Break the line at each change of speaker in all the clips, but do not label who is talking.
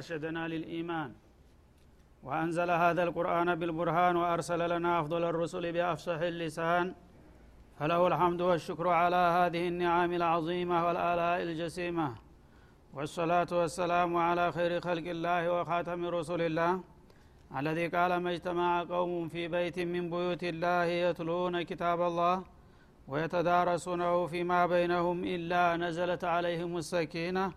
وأرشدنا للإيمان. وأنزل هذا القرآن بالبرهان وأرسل لنا أفضل الرسل بأفصح اللسان. فله الحمد والشكر على هذه النعم العظيمة والآلاء الجسيمة. والصلاة والسلام على خير خلق الله وخاتم رسول الله. الذي قال ما اجتمع قوم في بيت من بيوت الله يتلون كتاب الله ويتدارسونه فيما بينهم إلا نزلت عليهم السكينة.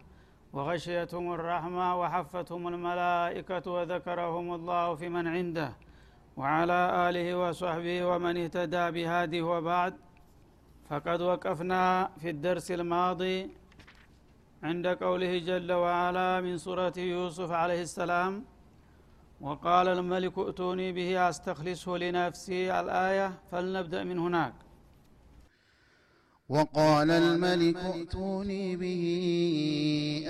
وغشيتهم الرحمة وحفتهم الملائكة وذكرهم الله في من عنده. وعلى آله وصحبه ومن اهتدى بهذه وبعد فقد وقفنا في الدرس الماضي عند قوله جل وعلا من سورة يوسف عليه السلام وقال الملك ائتوني به أستخلصه لنفسي الآية فلنبدأ من هناك.
وقال الملك ائتوني به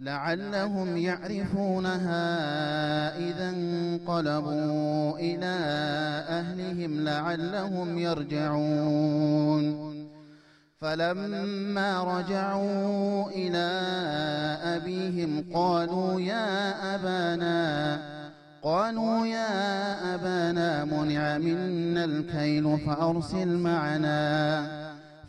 لعلهم يعرفونها إذا انقلبوا إلى أهلهم لعلهم يرجعون. فلما رجعوا إلى أبيهم قالوا يا أبانا قالوا يا أبانا منع منا الكيل فأرسل معنا.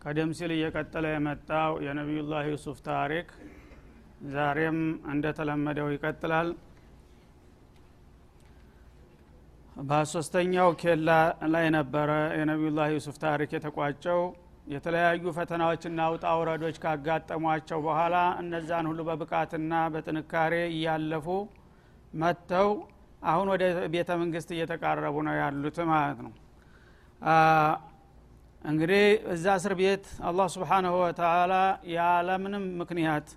ቀደም ሲል እየቀጠለ የመጣው የነቢዩላህ ዩሱፍ ታሪክ ዛሬም እንደተለመደው ይቀጥላል። በሶስተኛው ኬላ ላይ ነበረ የነቢዩላህ ዩሱፍ ታሪክ የተቋጨው። የተለያዩ ፈተናዎችና ውጣ ውረዶች ካጋጠሟቸው በኋላ እነዛን ሁሉ በብቃትና በጥንካሬ እያለፉ መጥተው አሁን ወደ ቤተ መንግስት እየተቃረቡ ነው ያሉት ማለት ነው እንግዲህ እዛ እስር ቤት አላህ ስብሓንሁ ወተላ ያለምንም ምክንያት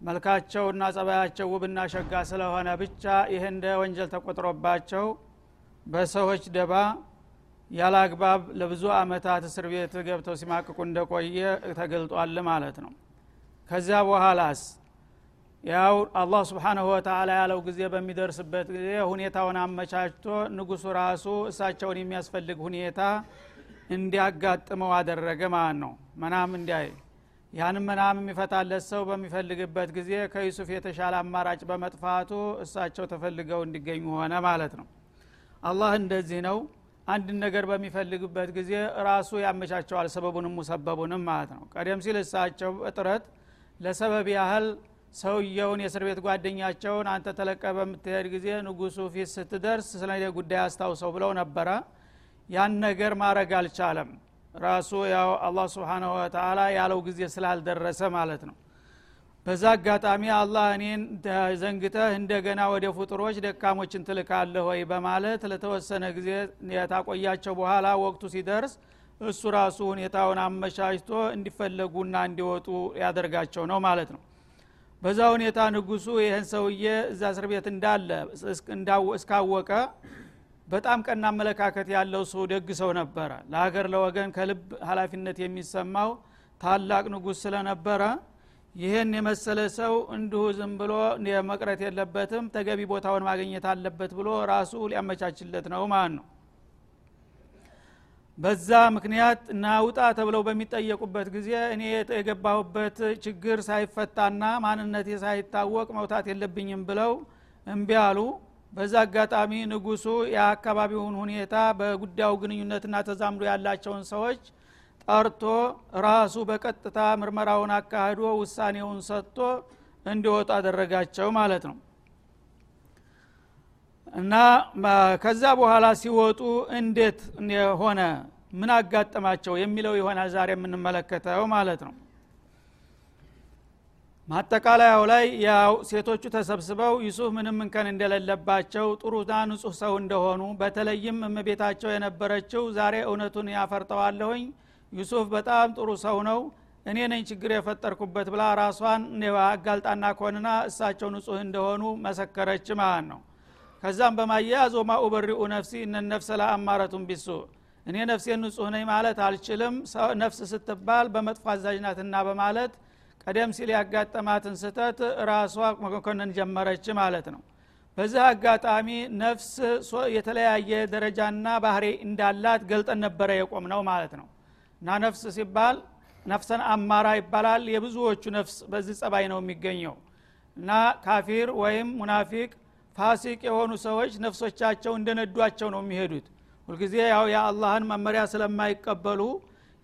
መልካቸውና ጸባያቸው ውብና ሸጋ ስለሆነ ብቻ ይህ እንደ ወንጀል ተቆጥሮባቸው በሰዎች ደባ ያለ አግባብ ለብዙ አመታት እስር ቤት ገብተው ሲማቅቁ እንደቆየ ተገልጧል ማለት ነው። ከዚያ በኋላስ ያው አላህ ስብሓንሁ ወተላ ያለው ጊዜ በሚደርስበት ጊዜ ሁኔታውን አመቻችቶ ንጉሱ ራሱ እሳቸውን የሚያስፈልግ ሁኔታ እንዲያጋጥመው አደረገ ማለት ነው። መናም እንዲያይ ያንም መናም የሚፈታለት ሰው በሚፈልግበት ጊዜ ከዩሱፍ የተሻለ አማራጭ በመጥፋቱ እሳቸው ተፈልገው እንዲገኙ ሆነ ማለት ነው። አላህ እንደዚህ ነው። አንድን ነገር በሚፈልግበት ጊዜ ራሱ ያመቻቸዋል ሰበቡንም ሙሰበቡንም ማለት ነው። ቀደም ሲል እሳቸው እጥረት ለሰበብ ያህል ሰውየውን የእስር ቤት ጓደኛቸውን አንተ ተለቀ በምትሄድ ጊዜ ንጉሱ ፊት ስትደርስ ስለ ጉዳይ አስታውሰው ብለው ነበረ ያን ነገር ማድረግ አልቻለም። ራሱ ያው አላህ ስብሓንሁ ወተላ ያለው ጊዜ ስላልደረሰ ማለት ነው። በዛ አጋጣሚ አላህ እኔን ዘንግተህ እንደገና ወደ ፍጡሮች ደካሞችን ትልካለህ ወይ በማለት ለተወሰነ ጊዜ የታቆያቸው በኋላ ወቅቱ ሲደርስ እሱ ራሱ ሁኔታውን አመቻችቶ እንዲፈለጉና እንዲወጡ ያደርጋቸው ነው ማለት ነው። በዛ ሁኔታ ንጉሱ ይህን ሰውዬ እዛ እስር ቤት እንዳለ እስካወቀ በጣም ቀና አመለካከት ያለው ሰው ደግ ሰው ነበረ። ለሀገር ለወገን ከልብ ሀላፊነት የሚሰማው ታላቅ ንጉስ ስለነበረ ይህን የመሰለ ሰው እንዲሁ ዝም ብሎ መቅረት የለበትም ተገቢ ቦታውን ማግኘት አለበት ብሎ ራሱ ሊያመቻችለት ነው ማለት ነው። በዛ ምክንያት ናውጣ ተብለው በሚጠየቁበት ጊዜ እኔ የገባሁበት ችግር ሳይፈታና ማንነቴ ሳይታወቅ መውጣት የለብኝም ብለው እምቢ አሉ በዛ አጋጣሚ ንጉሱ የአካባቢውን ሁኔታ በጉዳዩ ግንኙነትና ተዛምዶ ያላቸውን ሰዎች ጠርቶ ራሱ በቀጥታ ምርመራውን አካሂዶ ውሳኔውን ሰጥቶ እንዲወጡ አደረጋቸው ማለት ነው። እና ከዛ በኋላ ሲወጡ እንዴት ሆነ? ምን አጋጠማቸው? የሚለው ይሆናል ዛሬ የምንመለከተው ማለት ነው ማጠቃለያው ላይ ያው ሴቶቹ ተሰብስበው ዩሱፍ ምንም እንከን እንደሌለባቸው ጥሩና ንጹህ ሰው እንደሆኑ በተለይም እመቤታቸው የነበረችው ዛሬ እውነቱን ያፈርጠዋለሁኝ ዩሱፍ በጣም ጥሩ ሰው ነው እኔ ነኝ ችግር የፈጠርኩበት ብላ ራሷን አጋልጣና ኮንና እሳቸው ንጹህ እንደሆኑ መሰከረች ማለት ነው። ከዛም በማያያዝ ወማ ኡበሪኡ ነፍሲ እነ ነፍሰ ለአማረቱን ቢሱ እኔ ነፍሴን ንጹህ ነኝ ማለት አልችልም ነፍስ ስትባል በመጥፎ አዛዥናትና በማለት ቀደም ሲል ያጋጠማትን ስተት ራሷ መኮንን ጀመረች ማለት ነው። በዚህ አጋጣሚ ነፍስ የተለያየ ደረጃና ባህሪ እንዳላት ገልጠን ነበረ የቆም ነው ማለት ነው። እና ነፍስ ሲባል ነፍሰን አማራ ይባላል። የብዙዎቹ ነፍስ በዚህ ጸባይ ነው የሚገኘው። እና ካፊር ወይም ሙናፊቅ ፋሲቅ የሆኑ ሰዎች ነፍሶቻቸው እንደነዷቸው ነው የሚሄዱት። ሁልጊዜ ያው የአላህን መመሪያ ስለማይቀበሉ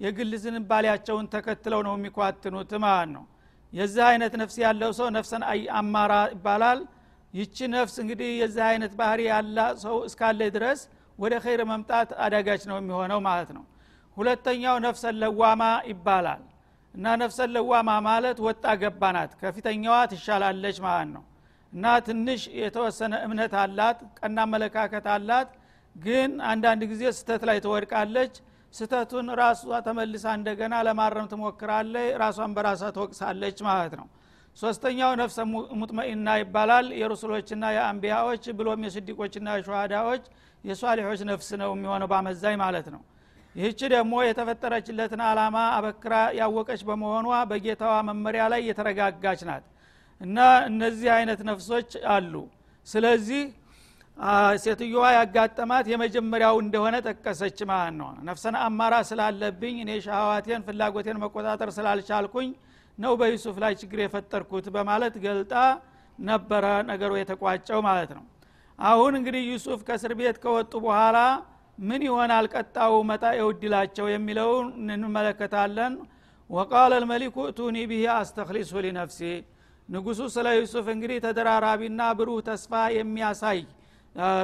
የግል ዝንባሌያቸውን ተከትለው ነው የሚኳትኑት ማለት ነው። የዚህ አይነት ነፍስ ያለው ሰው ነፍሰን አማራ ይባላል። ይቺ ነፍስ እንግዲህ የዚህ አይነት ባህሪ ያላ ሰው እስካለ ድረስ ወደ ኸይር መምጣት አዳጋች ነው የሚሆነው ማለት ነው። ሁለተኛው ነፍሰን ለዋማ ይባላል። እና ነፍሰን ለዋማ ማለት ወጣ ገባ ናት ከፊተኛዋ ትሻላለች ማለት ነው። እና ትንሽ የተወሰነ እምነት አላት ቀና አመለካከት አላት ግን አንዳንድ ጊዜ ስተት ላይ ትወድቃለች ስተቱን ራሷ ተመልሳ እንደገና ለማረም ትሞክራለች ራሷን በራሷ ትወቅሳለች ማለት ነው። ሶስተኛው ነፍሰ ሙጥመኢና ይባላል። የሩሱሎችና የአንቢያዎች ብሎም የስዲቆችና የሸሃዳዎች የሷሊሖች ነፍስ ነው የሚሆነው በአመዛኝ ማለት ነው። ይህች ደግሞ የተፈጠረችለትን አላማ አበክራ ያወቀች በመሆኗ በጌታዋ መመሪያ ላይ የተረጋጋች ናት። እና እነዚህ አይነት ነፍሶች አሉ። ስለዚህ ሴትዮዋ ያጋጠማት የመጀመሪያው እንደሆነ ጠቀሰች ማለት ነው ነፍሰን አማራ ስላለብኝ እኔ ሻህዋቴን ፍላጎቴን መቆጣጠር ስላልቻልኩኝ ነው በዩሱፍ ላይ ችግር የፈጠርኩት በማለት ገልጣ ነበረ ነገሩ የተቋጨው ማለት ነው። አሁን እንግዲህ ዩሱፍ ከእስር ቤት ከወጡ በኋላ ምን ይሆናል? ቀጣው መጣ የውድላቸው የሚለውን እንመለከታለን። ወቃለ ልመሊኩ እቱኒ ብሂ አስተክሊሱ ሊነፍሲ። ንጉሱ ስለ ዩሱፍ እንግዲህ ተደራራቢና ብሩህ ተስፋ የሚያሳይ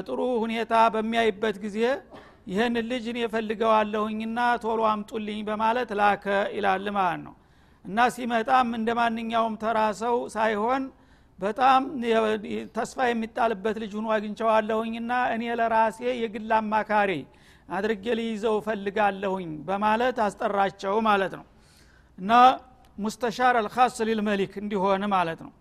ጥሩ ሁኔታ በሚያይበት ጊዜ ይህን ልጅ እኔ እፈልገዋለሁኝና ቶሎ አምጡልኝ በማለት ላከ ይላል ማለት ነው። እና ሲመጣም እንደ ማንኛውም ተራ ሰው ሳይሆን በጣም ተስፋ የሚጣልበት ልጅ ሁኖ አግኝቸዋለሁኝና እኔ ለራሴ የግል አማካሪ አድርጌ ልይዘው እፈልጋለሁኝ በማለት አስጠራቸው ማለት ነው። እና ሙስተሻር አልካስ ሊልመሊክ እንዲሆን ማለት ነው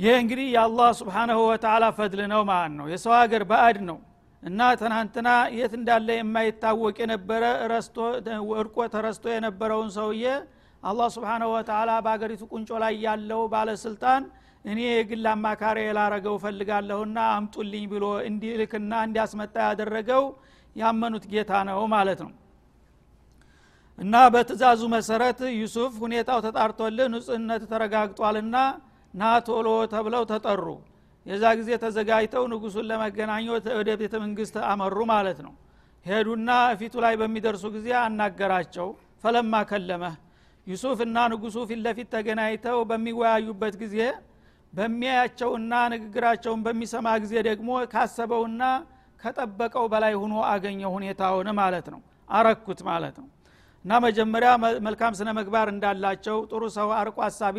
ይህ እንግዲህ የአላህ ስብሓናሁ ወተላ ፈድል ነው ማለት ነው። የሰው ሀገር ባዕድ ነው እና ትናንትና የት እንዳለ የማይታወቅ የነበረ ረስቶ ወድቆ ተረስቶ የነበረውን ሰውዬ አላህ ስብሓናሁ ወተላ በአገሪቱ ቁንጮ ላይ ያለው ባለስልጣን እኔ የግል አማካሪ የላረገው ፈልጋለሁና አምጡልኝ ብሎ እንዲልክና እንዲያስመጣ ያደረገው ያመኑት ጌታ ነው ማለት ነው። እና በትእዛዙ መሰረት ዩሱፍ ሁኔታው ተጣርቶልህ ንጹህነት ተረጋግጧልና ና ቶሎ ተብለው ተጠሩ። የዛ ጊዜ ተዘጋጅተው ንጉሱን ለመገናኘት ወደ ቤተ መንግስት አመሩ ማለት ነው። ሄዱና ፊቱ ላይ በሚደርሱ ጊዜ አናገራቸው። ፈለማ ከለመህ ዩሱፍ እና ንጉሱ ፊት ለፊት ተገናኝተው በሚወያዩበት ጊዜ በሚያያቸውና ንግግራቸውን በሚሰማ ጊዜ ደግሞ ካሰበውና ከጠበቀው በላይ ሁኖ አገኘው ሁኔታውን ማለት ነው። አረኩት ማለት ነው። እና መጀመሪያ መልካም ስነ ምግባር እንዳላቸው ጥሩ ሰው አርቆ አሳቢ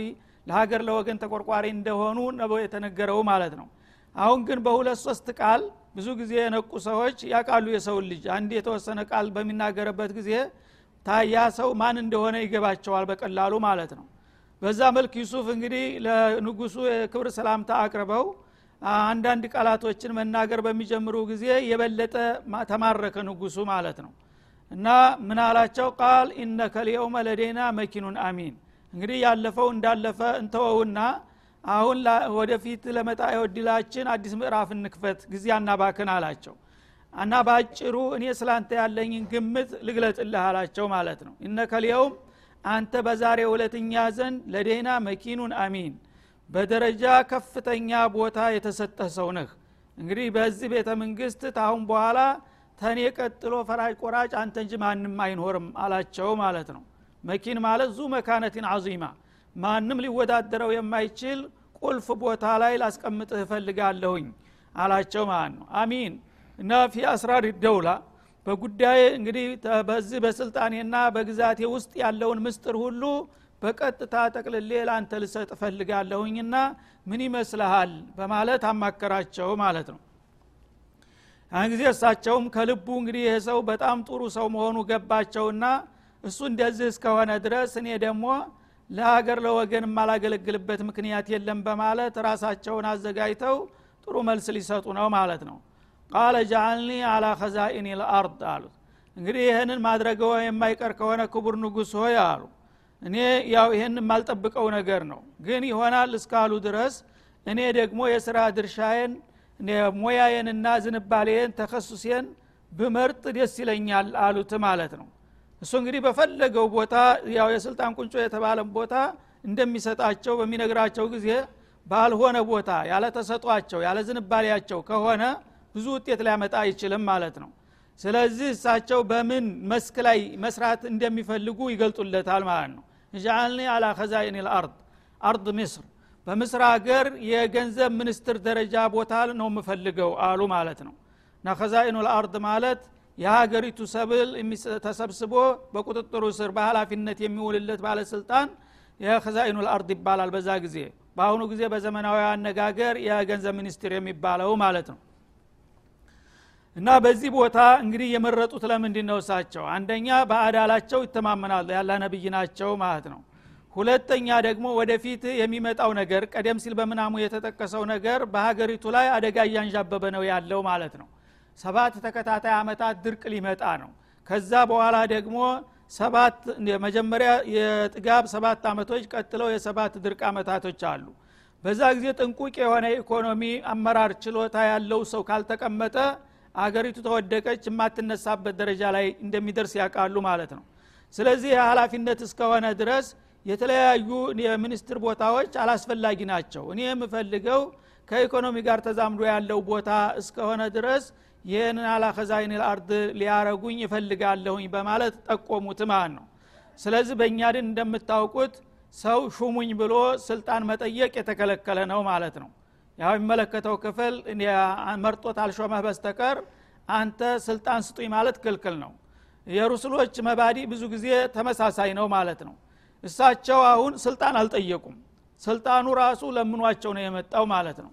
ለሀገር ለወገን ተቆርቋሪ እንደሆኑ ነው የተነገረው ማለት ነው። አሁን ግን በሁለት ሶስት ቃል ብዙ ጊዜ የነቁ ሰዎች ያቃሉ የሰውን ልጅ። አንድ የተወሰነ ቃል በሚናገርበት ጊዜ ታያ ሰው ማን እንደሆነ ይገባቸዋል በቀላሉ ማለት ነው። በዛ መልክ ዩሱፍ እንግዲህ ለንጉሱ የክብር ሰላምታ አቅርበው አንዳንድ ቃላቶችን መናገር በሚጀምሩ ጊዜ የበለጠ ተማረከ ንጉሱ ማለት ነው። እና ምን አላቸው? ቃል ኢነከ ሊየውመ ለዴና መኪኑን አሚን እንግዲህ ያለፈው እንዳለፈ እንተወውና አሁን ወደፊት ለመጣ የወድላችን አዲስ ምዕራፍ እንክፈት ጊዜ አናባክን አላቸው። እና በአጭሩ እኔ ስላንተ ያለኝን ግምት ልግለጥልህ አላቸው ማለት ነው። እነከ ሊየውም አንተ በዛሬ ሁለተኛ ዘንድ ለዴና መኪኑን አሚን በደረጃ ከፍተኛ ቦታ የተሰጠህ ሰው ነህ። እንግዲህ በዚህ ቤተ መንግስት ታሁን በኋላ ተኔ ቀጥሎ ፈራጅ ቆራጭ አንተ እንጂ ማንም አይኖርም አላቸው ማለት ነው መኪን ማለት ዙ መካነቲን አዚማ ማንም ሊወዳደረው የማይችል ቁልፍ ቦታ ላይ ላስቀምጥህ እፈልጋለሁኝ አላቸው ማለት ነው። አሚን። እና ፊ አስራር ደውላ በጉዳይ እንግዲህ በዚህ በስልጣኔና በግዛቴ ውስጥ ያለውን ምስጥር ሁሉ በቀጥታ ጠቅልሌ ለአንተ ልሰጥ እፈልጋለሁኝና ምን ይመስልሃል? በማለት አማከራቸው ማለት ነው። ያን ጊዜ እሳቸውም ከልቡ እንግዲህ ይህ ሰው በጣም ጥሩ ሰው መሆኑ ገባቸውና እሱ እንደዚህ እስከሆነ ድረስ እኔ ደግሞ ለሀገር ለወገን የማላገለግልበት ምክንያት የለም በማለት ራሳቸውን አዘጋጅተው ጥሩ መልስ ሊሰጡ ነው ማለት ነው። ቃለ ጃአልኒ አላ ከዛኢን ልአርድ አሉት። እንግዲህ ይህንን ማድረገው የማይቀር ከሆነ ክቡር ንጉስ ሆይ አሉ። እኔ ያው ይህን የማልጠብቀው ነገር ነው። ግን ይሆናል እስካሉ ድረስ እኔ ደግሞ የስራ ድርሻዬን ሙያዬንና ዝንባሌን ተከሱሴን ብመርጥ ደስ ይለኛል አሉት ማለት ነው እሱ እንግዲህ በፈለገው ቦታ ያው የስልጣን ቁንጮ የተባለ ቦታ እንደሚሰጣቸው በሚነግራቸው ጊዜ ባልሆነ ቦታ ያለ ተሰጧቸው ያለ ዝንባሌያቸው ከሆነ ብዙ ውጤት ሊያመጣ አይችልም ማለት ነው። ስለዚህ እሳቸው በምን መስክ ላይ መስራት እንደሚፈልጉ ይገልጡለታል ማለት ነው። እጃአልኒ አላ ከዛኢን ልአርድ አርድ ምስር በምስር ሀገር የገንዘብ ሚኒስትር ደረጃ ቦታ ነው የምፈልገው አሉ ማለት ነው። እና ከዛኢኑ ልአርድ ማለት የሀገሪቱ ሰብል ተሰብስቦ በቁጥጥሩ ስር በሀላፊነት የሚውልለት ባለስልጣን የከዛኢኑ ልአርድ ይባላል በዛ ጊዜ። በአሁኑ ጊዜ በዘመናዊ አነጋገር የገንዘብ ሚኒስትር የሚባለው ማለት ነው። እና በዚህ ቦታ እንግዲህ የመረጡት ለምንድን ነው እሳቸው? አንደኛ በአዳላቸው ይተማመናሉ ያላ ነብይ ናቸው ማለት ነው። ሁለተኛ ደግሞ ወደፊት የሚመጣው ነገር ቀደም ሲል በምናሙ የተጠቀሰው ነገር በሀገሪቱ ላይ አደጋ እያንዣበበ ነው ያለው ማለት ነው ሰባት ተከታታይ አመታት ድርቅ ሊመጣ ነው። ከዛ በኋላ ደግሞ ሰባት መጀመሪያ የጥጋብ ሰባት አመቶች ቀጥለው የሰባት ድርቅ አመታቶች አሉ። በዛ ጊዜ ጥንቁቅ የሆነ ኢኮኖሚ አመራር ችሎታ ያለው ሰው ካልተቀመጠ አገሪቱ ተወደቀች የማትነሳበት ደረጃ ላይ እንደሚደርስ ያውቃሉ ማለት ነው። ስለዚህ ኃላፊነት እስከሆነ ድረስ የተለያዩ የሚኒስትር ቦታዎች አላስፈላጊ ናቸው። እኔ የምፈልገው ከኢኮኖሚ ጋር ተዛምዶ ያለው ቦታ እስከሆነ ድረስ ይህንን አላከዛይን ልአርድ ሊያረጉኝ ይፈልጋለሁኝ በማለት ጠቆሙት ማለት ነው። ስለዚህ በእኛ ድን እንደምታውቁት ሰው ሹሙኝ ብሎ ስልጣን መጠየቅ የተከለከለ ነው ማለት ነው። ያው የሚመለከተው ክፍል መርጦት አልሾመህ በስተቀር አንተ ስልጣን ስጡኝ ማለት ክልክል ነው። የሩስሎች መባዲ ብዙ ጊዜ ተመሳሳይ ነው ማለት ነው። እሳቸው አሁን ስልጣን አልጠየቁም። ስልጣኑ ራሱ ለምኗቸው ነው የመጣው ማለት ነው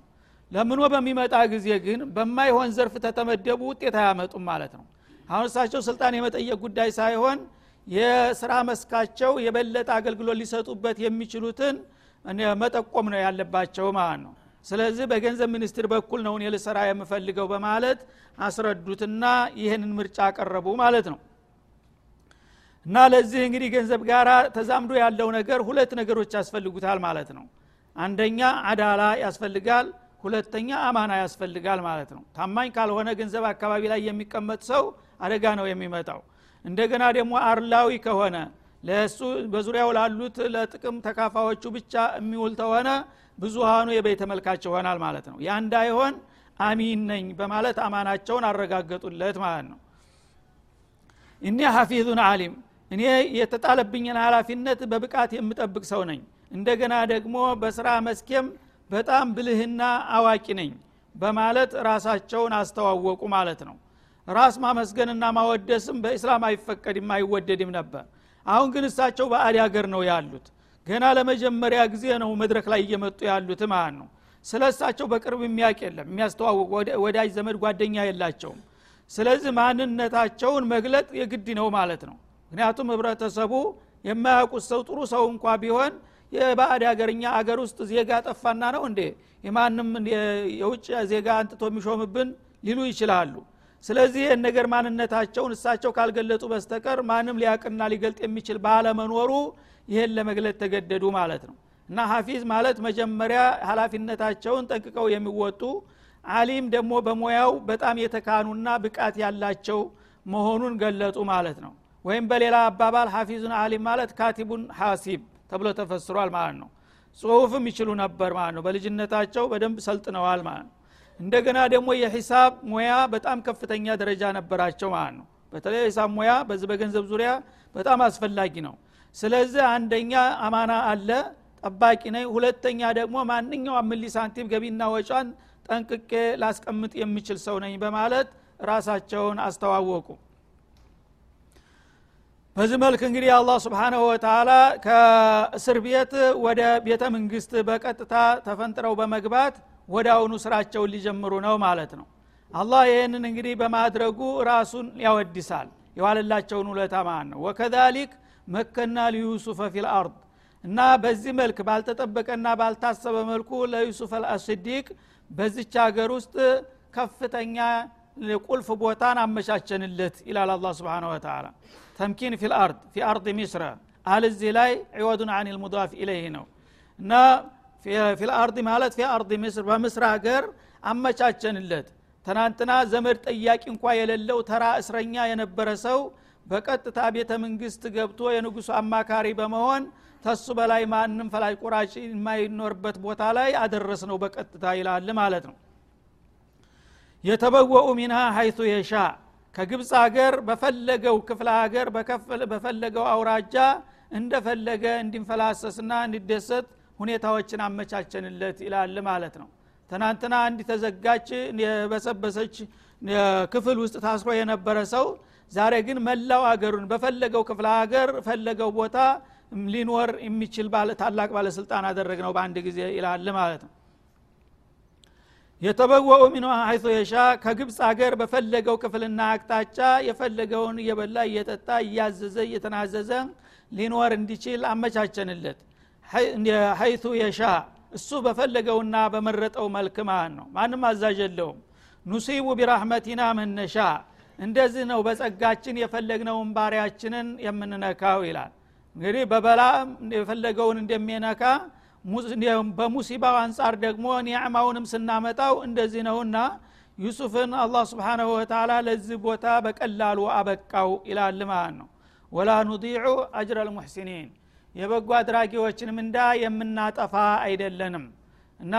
ለምኖ በሚመጣ ጊዜ ግን በማይሆን ዘርፍ ተተመደቡ ውጤት አያመጡም ማለት ነው። አሁን እሳቸው ስልጣን የመጠየቅ ጉዳይ ሳይሆን የስራ መስካቸው የበለጠ አገልግሎት ሊሰጡበት የሚችሉትን መጠቆም ነው ያለባቸው ማለት ነው። ስለዚህ በገንዘብ ሚኒስትር በኩል ነው እኔ ልሰራ የምፈልገው በማለት አስረዱትና ይህንን ምርጫ አቀረቡ ማለት ነው። እና ለዚህ እንግዲህ ገንዘብ ጋር ተዛምዶ ያለው ነገር ሁለት ነገሮች ያስፈልጉታል ማለት ነው። አንደኛ አዳላ ያስፈልጋል ሁለተኛ አማና ያስፈልጋል ማለት ነው። ታማኝ ካልሆነ ገንዘብ አካባቢ ላይ የሚቀመጥ ሰው አደጋ ነው የሚመጣው። እንደገና ደግሞ አርላዊ ከሆነ ለእሱ በዙሪያው ላሉት ለጥቅም ተካፋዎቹ ብቻ የሚውል ተሆነ ብዙሃኑ የበይ ተመልካች ይሆናል ማለት ነው። ያ እንዳይሆን አሚን ነኝ በማለት አማናቸውን አረጋገጡለት ማለት ነው። እኔ ሐፊዙን አሊም እኔ የተጣለብኝን ኃላፊነት በብቃት የምጠብቅ ሰው ነኝ። እንደገና ደግሞ በስራ መስኬም በጣም ብልህና አዋቂ ነኝ በማለት ራሳቸውን አስተዋወቁ ማለት ነው። ራስ ማመስገንና ማወደስም በእስላም አይፈቀድም አይወደድም ነበር። አሁን ግን እሳቸው በአዲ ሀገር ነው ያሉት። ገና ለመጀመሪያ ጊዜ ነው መድረክ ላይ እየመጡ ያሉት ማለት ነው። ስለ እሳቸው በቅርብ የሚያውቅ የለም የሚያስተዋውቅ ወዳጅ ዘመድ ጓደኛ የላቸውም። ስለዚህ ማንነታቸውን መግለጥ የግድ ነው ማለት ነው። ምክንያቱም ህብረተሰቡ የማያውቁት ሰው ጥሩ ሰው እንኳ ቢሆን የባዕድ ሀገርኛ አገር ውስጥ ዜጋ ጠፋና ነው እንዴ? የማንም የውጭ ዜጋ አንጥቶ የሚሾምብን ሊሉ ይችላሉ። ስለዚህ ይህን ነገር ማንነታቸውን እሳቸው ካልገለጡ በስተቀር ማንም ሊያቅና ሊገልጥ የሚችል ባለመኖሩ ይህን ለመግለጥ ተገደዱ ማለት ነው። እና ሀፊዝ ማለት መጀመሪያ ሀላፊነታቸውን ጠንቅቀው የሚወጡ አሊም ደግሞ በሙያው በጣም የተካኑና ብቃት ያላቸው መሆኑን ገለጡ ማለት ነው። ወይም በሌላ አባባል ሀፊዙን አሊም ማለት ካቲቡን ሐሲብ ተብሎ ተፈስሯል ማለት ነው። ጽሁፍም ይችሉ ነበር ማለት ነው። በልጅነታቸው በደንብ ሰልጥነዋል ማለት ነው። እንደገና ደግሞ የሂሳብ ሙያ በጣም ከፍተኛ ደረጃ ነበራቸው ማለት ነው። በተለይ የሂሳብ ሙያ በዚህ በገንዘብ ዙሪያ በጣም አስፈላጊ ነው። ስለዚህ አንደኛ አማና አለ ጠባቂ ነኝ። ሁለተኛ ደግሞ ማንኛውም ሚሊ ሳንቲም ገቢና ወጯን ጠንቅቄ ላስቀምጥ የሚችል ሰው ነኝ በማለት ራሳቸውን አስተዋወቁ በዚህ መልክ እንግዲህ አላህ ስብሓናሁ ወተላ ከእስር ቤት ወደ ቤተ መንግስት በቀጥታ ተፈንጥረው በመግባት ወደ አሁኑ ስራቸውን ሊጀምሩ ነው ማለት ነው። አላህ ይህንን እንግዲህ በማድረጉ ራሱን ያወድሳል የዋለላቸውን ውለታ ማለት ነው። ወከዛሊክ መከና ሊዩሱፈ ፊል አርድ እና በዚህ መልክ ባልተጠበቀና ባልታሰበ መልኩ ለዩሱፍ አልአስዲቅ በዚች ሀገር ውስጥ ከፍተኛ ቁልፍ ቦታን አመቻቸንለት ይላል አላ ስብን ወተላ ተምኪን ፊ ልአርድ ፊ አርድ ሚስረ አል እዚህ ላይ ዕወዱን አን ልሙዳፍ ኢለይህ ነው። እና ፊልአርድ ማለት ፊ አርድ ምስር በምስር ሀገር አመቻቸንለት። ትናንትና ዘመድ ጠያቂ እንኳ የሌለው ተራ እስረኛ የነበረ ሰው በቀጥታ ቤተ መንግስት ገብቶ የንጉሱ አማካሪ በመሆን ተሱ በላይ ማንም ፈላጭ ቁራጭ የማይኖርበት ቦታ ላይ አደረስ ነው በቀጥታ ይላል ማለት ነው የተበወኡ ሚንሃ ሀይቱ የሻ። ከግብፅ ሀገር በፈለገው ክፍለ ሀገር በፈለገው አውራጃ እንደፈለገ እንዲንፈላሰስና እንዲደሰት ሁኔታዎችን አመቻቸንለት ይላል ማለት ነው። ትናንትና አንድ ተዘጋች የበሰበሰች ክፍል ውስጥ ታስሮ የነበረ ሰው ዛሬ ግን መላው አገሩን በፈለገው ክፍለ ሀገር ፈለገው ቦታ ሊኖር የሚችል ታላቅ ባለስልጣን አደረግ ነው በአንድ ጊዜ ይላል ማለት ነው የተበወኡ ሚን ሀይቶ የሻ ከግብፅ ሀገር በፈለገው ክፍልና አቅጣጫ የፈለገውን እየበላ እየጠጣ እያዘዘ እየተናዘዘ ሊኖር እንዲችል አመቻቸንለት። ሀይቱ የሻ እሱ በፈለገውና በመረጠው መልክ ማለት ነው። ማንም አዛዥ የለውም። ኑሲቡ ቢራህመቲና መነሻ። እንደዚህ ነው በጸጋችን የፈለግነውን ባሪያችንን የምንነካው ይላል። እንግዲህ በበላ የፈለገውን እንደሚነካ በሙሲባው አንጻር ደግሞ ኒዕማውንም ስናመጣው እንደዚህ ነውና ዩሱፍን አላህ ስብሓናሁ ወተላ ለዚህ ቦታ በቀላሉ አበቃው ይላል ማለት ነው። ወላ ኑዲዑ አጅረ ልሙሕሲኒን የበጎ አድራጊዎችን ምንዳ የምናጠፋ አይደለንም። እና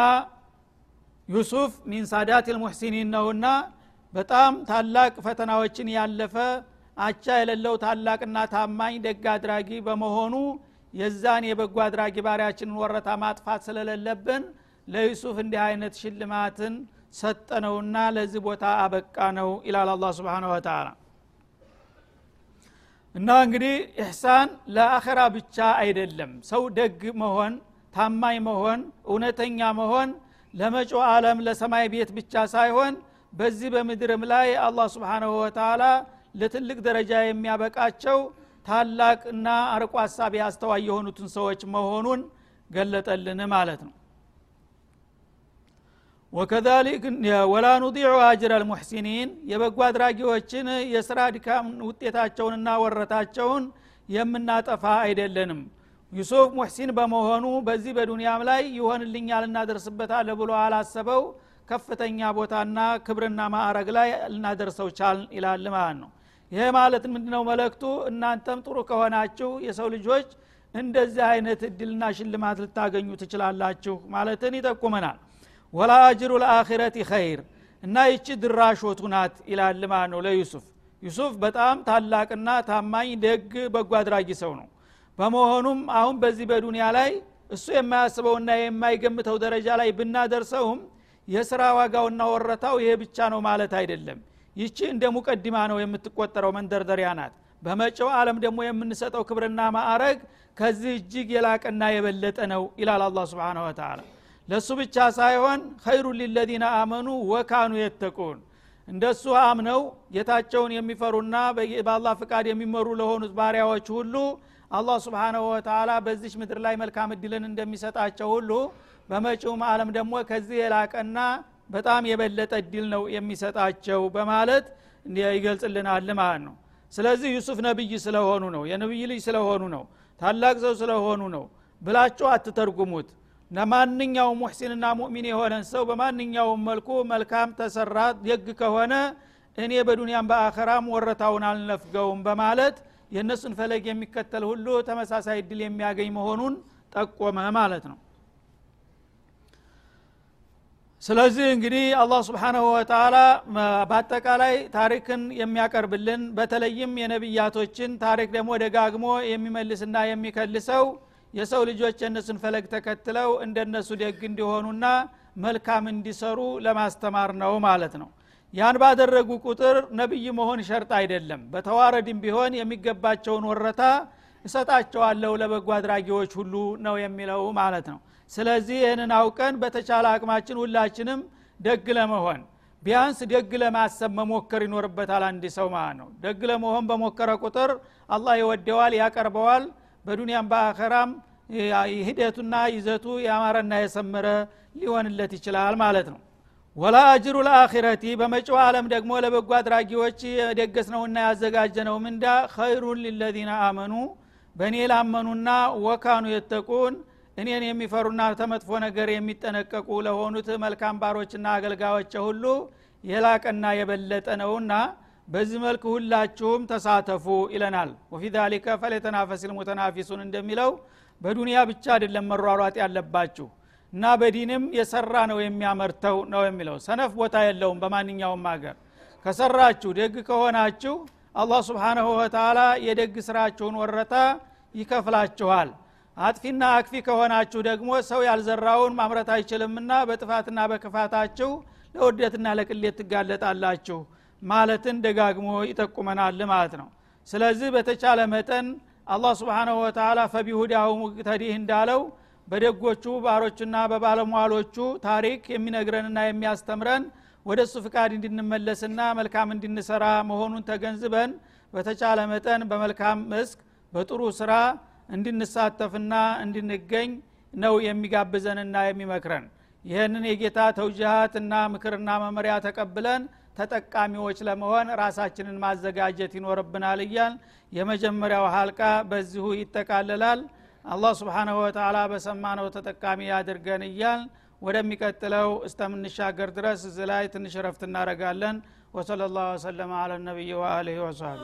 ዩሱፍ ሚን ሳዳት ልሙሕሲኒን ነውና በጣም ታላቅ ፈተናዎችን ያለፈ አቻ የሌለው ታላቅና ታማኝ ደግ አድራጊ በመሆኑ የዛን የበጎ አድራጊ ባሪያችንን ወረታ ማጥፋት ስለሌለብን ለዩሱፍ እንዲህ አይነት ሽልማትን ሰጠነውና ለዚህ ቦታ አበቃ ነው ይላል አላ ስብን ወተላ እና እንግዲህ ኢሕሳን ለአኸራ ብቻ አይደለም ሰው ደግ መሆን ታማኝ መሆን እውነተኛ መሆን ለመጮ አለም ለሰማይ ቤት ብቻ ሳይሆን በዚህ በምድርም ላይ አላህ ስብሓናሁ ወተላ ለትልቅ ደረጃ የሚያበቃቸው ታላቅና አርቆ ሀሳቢ አስተዋይ የሆኑትን ሰዎች መሆኑን ገለጠልን ማለት ነው። ወከዛሊክ ወላ ኑዲዑ አጅር አልሙሕሲኒን የበጎ አድራጊዎችን የስራ ድካም ውጤታቸውንና ወረታቸውን የምናጠፋ አይደለንም። ዩሱፍ ሙሕሲን በመሆኑ በዚህ በዱንያም ላይ ይሆንልኛል እናደርስበታለ ብሎ አላሰበው ከፍተኛ ቦታና ክብርና ማዕረግ ላይ ልናደርሰው ቻል ይላል ማለት ነው ይሄ ማለት ምንድነው? መለክቱ እናንተም ጥሩ ከሆናችሁ የሰው ልጆች እንደዚህ አይነት እድልና ሽልማት ልታገኙ ትችላላችሁ ማለትን ይጠቁመናል። ወላ አጅሩ ልአኪረት ኸይር እና ይቺ ድራሾቱ ናት ይላል ነው ለዩሱፍ። ዩሱፍ በጣም ታላቅና ታማኝ ደግ በጎ አድራጊ ሰው ነው። በመሆኑም አሁን በዚህ በዱንያ ላይ እሱ የማያስበውና የማይገምተው ደረጃ ላይ ብናደርሰውም የስራ ዋጋውና ወረታው ይሄ ብቻ ነው ማለት አይደለም ይቺ እንደ ሙቀዲማ ነው የምትቆጠረው መንደርደሪያ ናት። በመጪው ዓለም ደግሞ የምንሰጠው ክብርና ማዕረግ ከዚህ እጅግ የላቀና የበለጠ ነው ይላል አላ ስብን ወተላ ለእሱ ብቻ ሳይሆን ኸይሩ ሊለዚነ አመኑ ወካኑ የተቁን። እንደሱ አምነው ጌታቸውን የሚፈሩና በአላህ ፍቃድ የሚመሩ ለሆኑት ባሪያዎች ሁሉ አላህ ስብሓናሁ ወተላ በዚች ምድር ላይ መልካም እድልን እንደሚሰጣቸው ሁሉ በመጪውም ዓለም ደግሞ ከዚህ የላቀና በጣም የበለጠ እድል ነው የሚሰጣቸው በማለት ይገልጽልናል ማለት ነው። ስለዚህ ዩሱፍ ነቢይ ስለሆኑ ነው የነቢይ ልጅ ስለሆኑ ነው ታላቅ ሰው ስለሆኑ ነው ብላችሁ አትተርጉሙት። ለማንኛውም ሙሕሲንና ሙእሚን የሆነን ሰው በማንኛውም መልኩ መልካም ተሰራ ደግ ከሆነ እኔ በዱንያም በአኸራም ወረታውን አልነፍገውም በማለት የእነሱን ፈለግ የሚከተል ሁሉ ተመሳሳይ እድል የሚያገኝ መሆኑን ጠቆመ ማለት ነው ስለዚህ እንግዲህ አላህ ስብሓናሁ ወተላ በአጠቃላይ ታሪክን የሚያቀርብልን በተለይም የነቢያቶችን ታሪክ ደግሞ ደጋግሞ የሚመልስና የሚከልሰው የሰው ልጆች የእነሱን ፈለግ ተከትለው እንደነሱ ደግ እንዲሆኑና መልካም እንዲሰሩ ለማስተማር ነው ማለት ነው። ያን ባደረጉ ቁጥር ነቢይ መሆን ሸርጥ አይደለም። በተዋረድም ቢሆን የሚገባቸውን ወረታ እሰጣቸዋለሁ ለበጎ አድራጊዎች ሁሉ ነው የሚለው ማለት ነው ስለዚህ ይህንን አውቀን በተቻለ አቅማችን ሁላችንም ደግ ለመሆን ቢያንስ ደግ ለማሰብ መሞከር ይኖርበታል አንድ ሰው ማለት ነው። ደግ ለመሆን በሞከረ ቁጥር አላህ ይወደዋል ያቀርበዋል። በዱንያም በአኸራም ሂደቱና ይዘቱ ያማረና የሰመረ ሊሆንለት ይችላል ማለት ነው። ወላ አጅሩ ለአኺረቲ በመጪው ዓለም ደግሞ ለበጎ አድራጊዎች የደገስነውና ያዘጋጀነው ምንዳ ኸይሩን ሊለዚነ አመኑ በእኔ ላመኑና ወካኑ የተቁን እኔን የሚፈሩና ተመጥፎ ነገር የሚጠነቀቁ ለሆኑት መልካም ባሮችና አገልጋዮች ሁሉ የላቀና የበለጠ ነውና በዚህ መልክ ሁላችሁም ተሳተፉ ይለናል። ወፊ ዛሊከ ፈለተናፈስ ልሙተናፊሱን እንደሚለው በዱንያ ብቻ አይደለም መሯሯጥ ያለባችሁ እና በዲንም የሰራ ነው የሚያመርተው ነው የሚለው። ሰነፍ ቦታ የለውም በማንኛውም ሀገር። ከሰራችሁ ደግ ከሆናችሁ አላህ ስብሓናሁ ወተላ የደግ ስራችሁን ወረታ ይከፍላችኋል አጥፊና አክፊ ከሆናችሁ ደግሞ ሰው ያልዘራውን ማምረት አይችልምና በጥፋትና በክፋታችሁ ለውደትና ለቅሌት ትጋለጣላችሁ ማለትን ደጋግሞ ይጠቁመናል ማለት ነው። ስለዚህ በተቻለ መጠን አላህ ስብሓናሁ ወተላ ፈቢሁዳሁ ሙቅተዲህ እንዳለው በደጎቹ ባሮቹና በባለሟሎቹ ታሪክ የሚነግረንና የሚያስተምረን ወደ እሱ ፍቃድ እንድንመለስና መልካም እንድንሰራ መሆኑን ተገንዝበን በተቻለ መጠን በመልካም መስክ በጥሩ ስራ እንድንሳተፍና እንድንገኝ ነው የሚጋብዘንና የሚመክረን። ይህንን የጌታ ተውጅሃትና ምክርና መመሪያ ተቀብለን ተጠቃሚዎች ለመሆን ራሳችንን ማዘጋጀት ይኖርብናል እያል የመጀመሪያው ሀልቃ በዚሁ ይጠቃልላል አላህ ስብሓናሁ ወተላ በሰማነው ተጠቃሚ ያድርገን እያል ወደሚቀጥለው እስተምንሻገር ድረስ እዚ ላይ ትንሽ ረፍት እናረጋለን ወሰለ ላሁ ወሰለማ አለ ነቢይ ወአሊህ ወሰሀቢ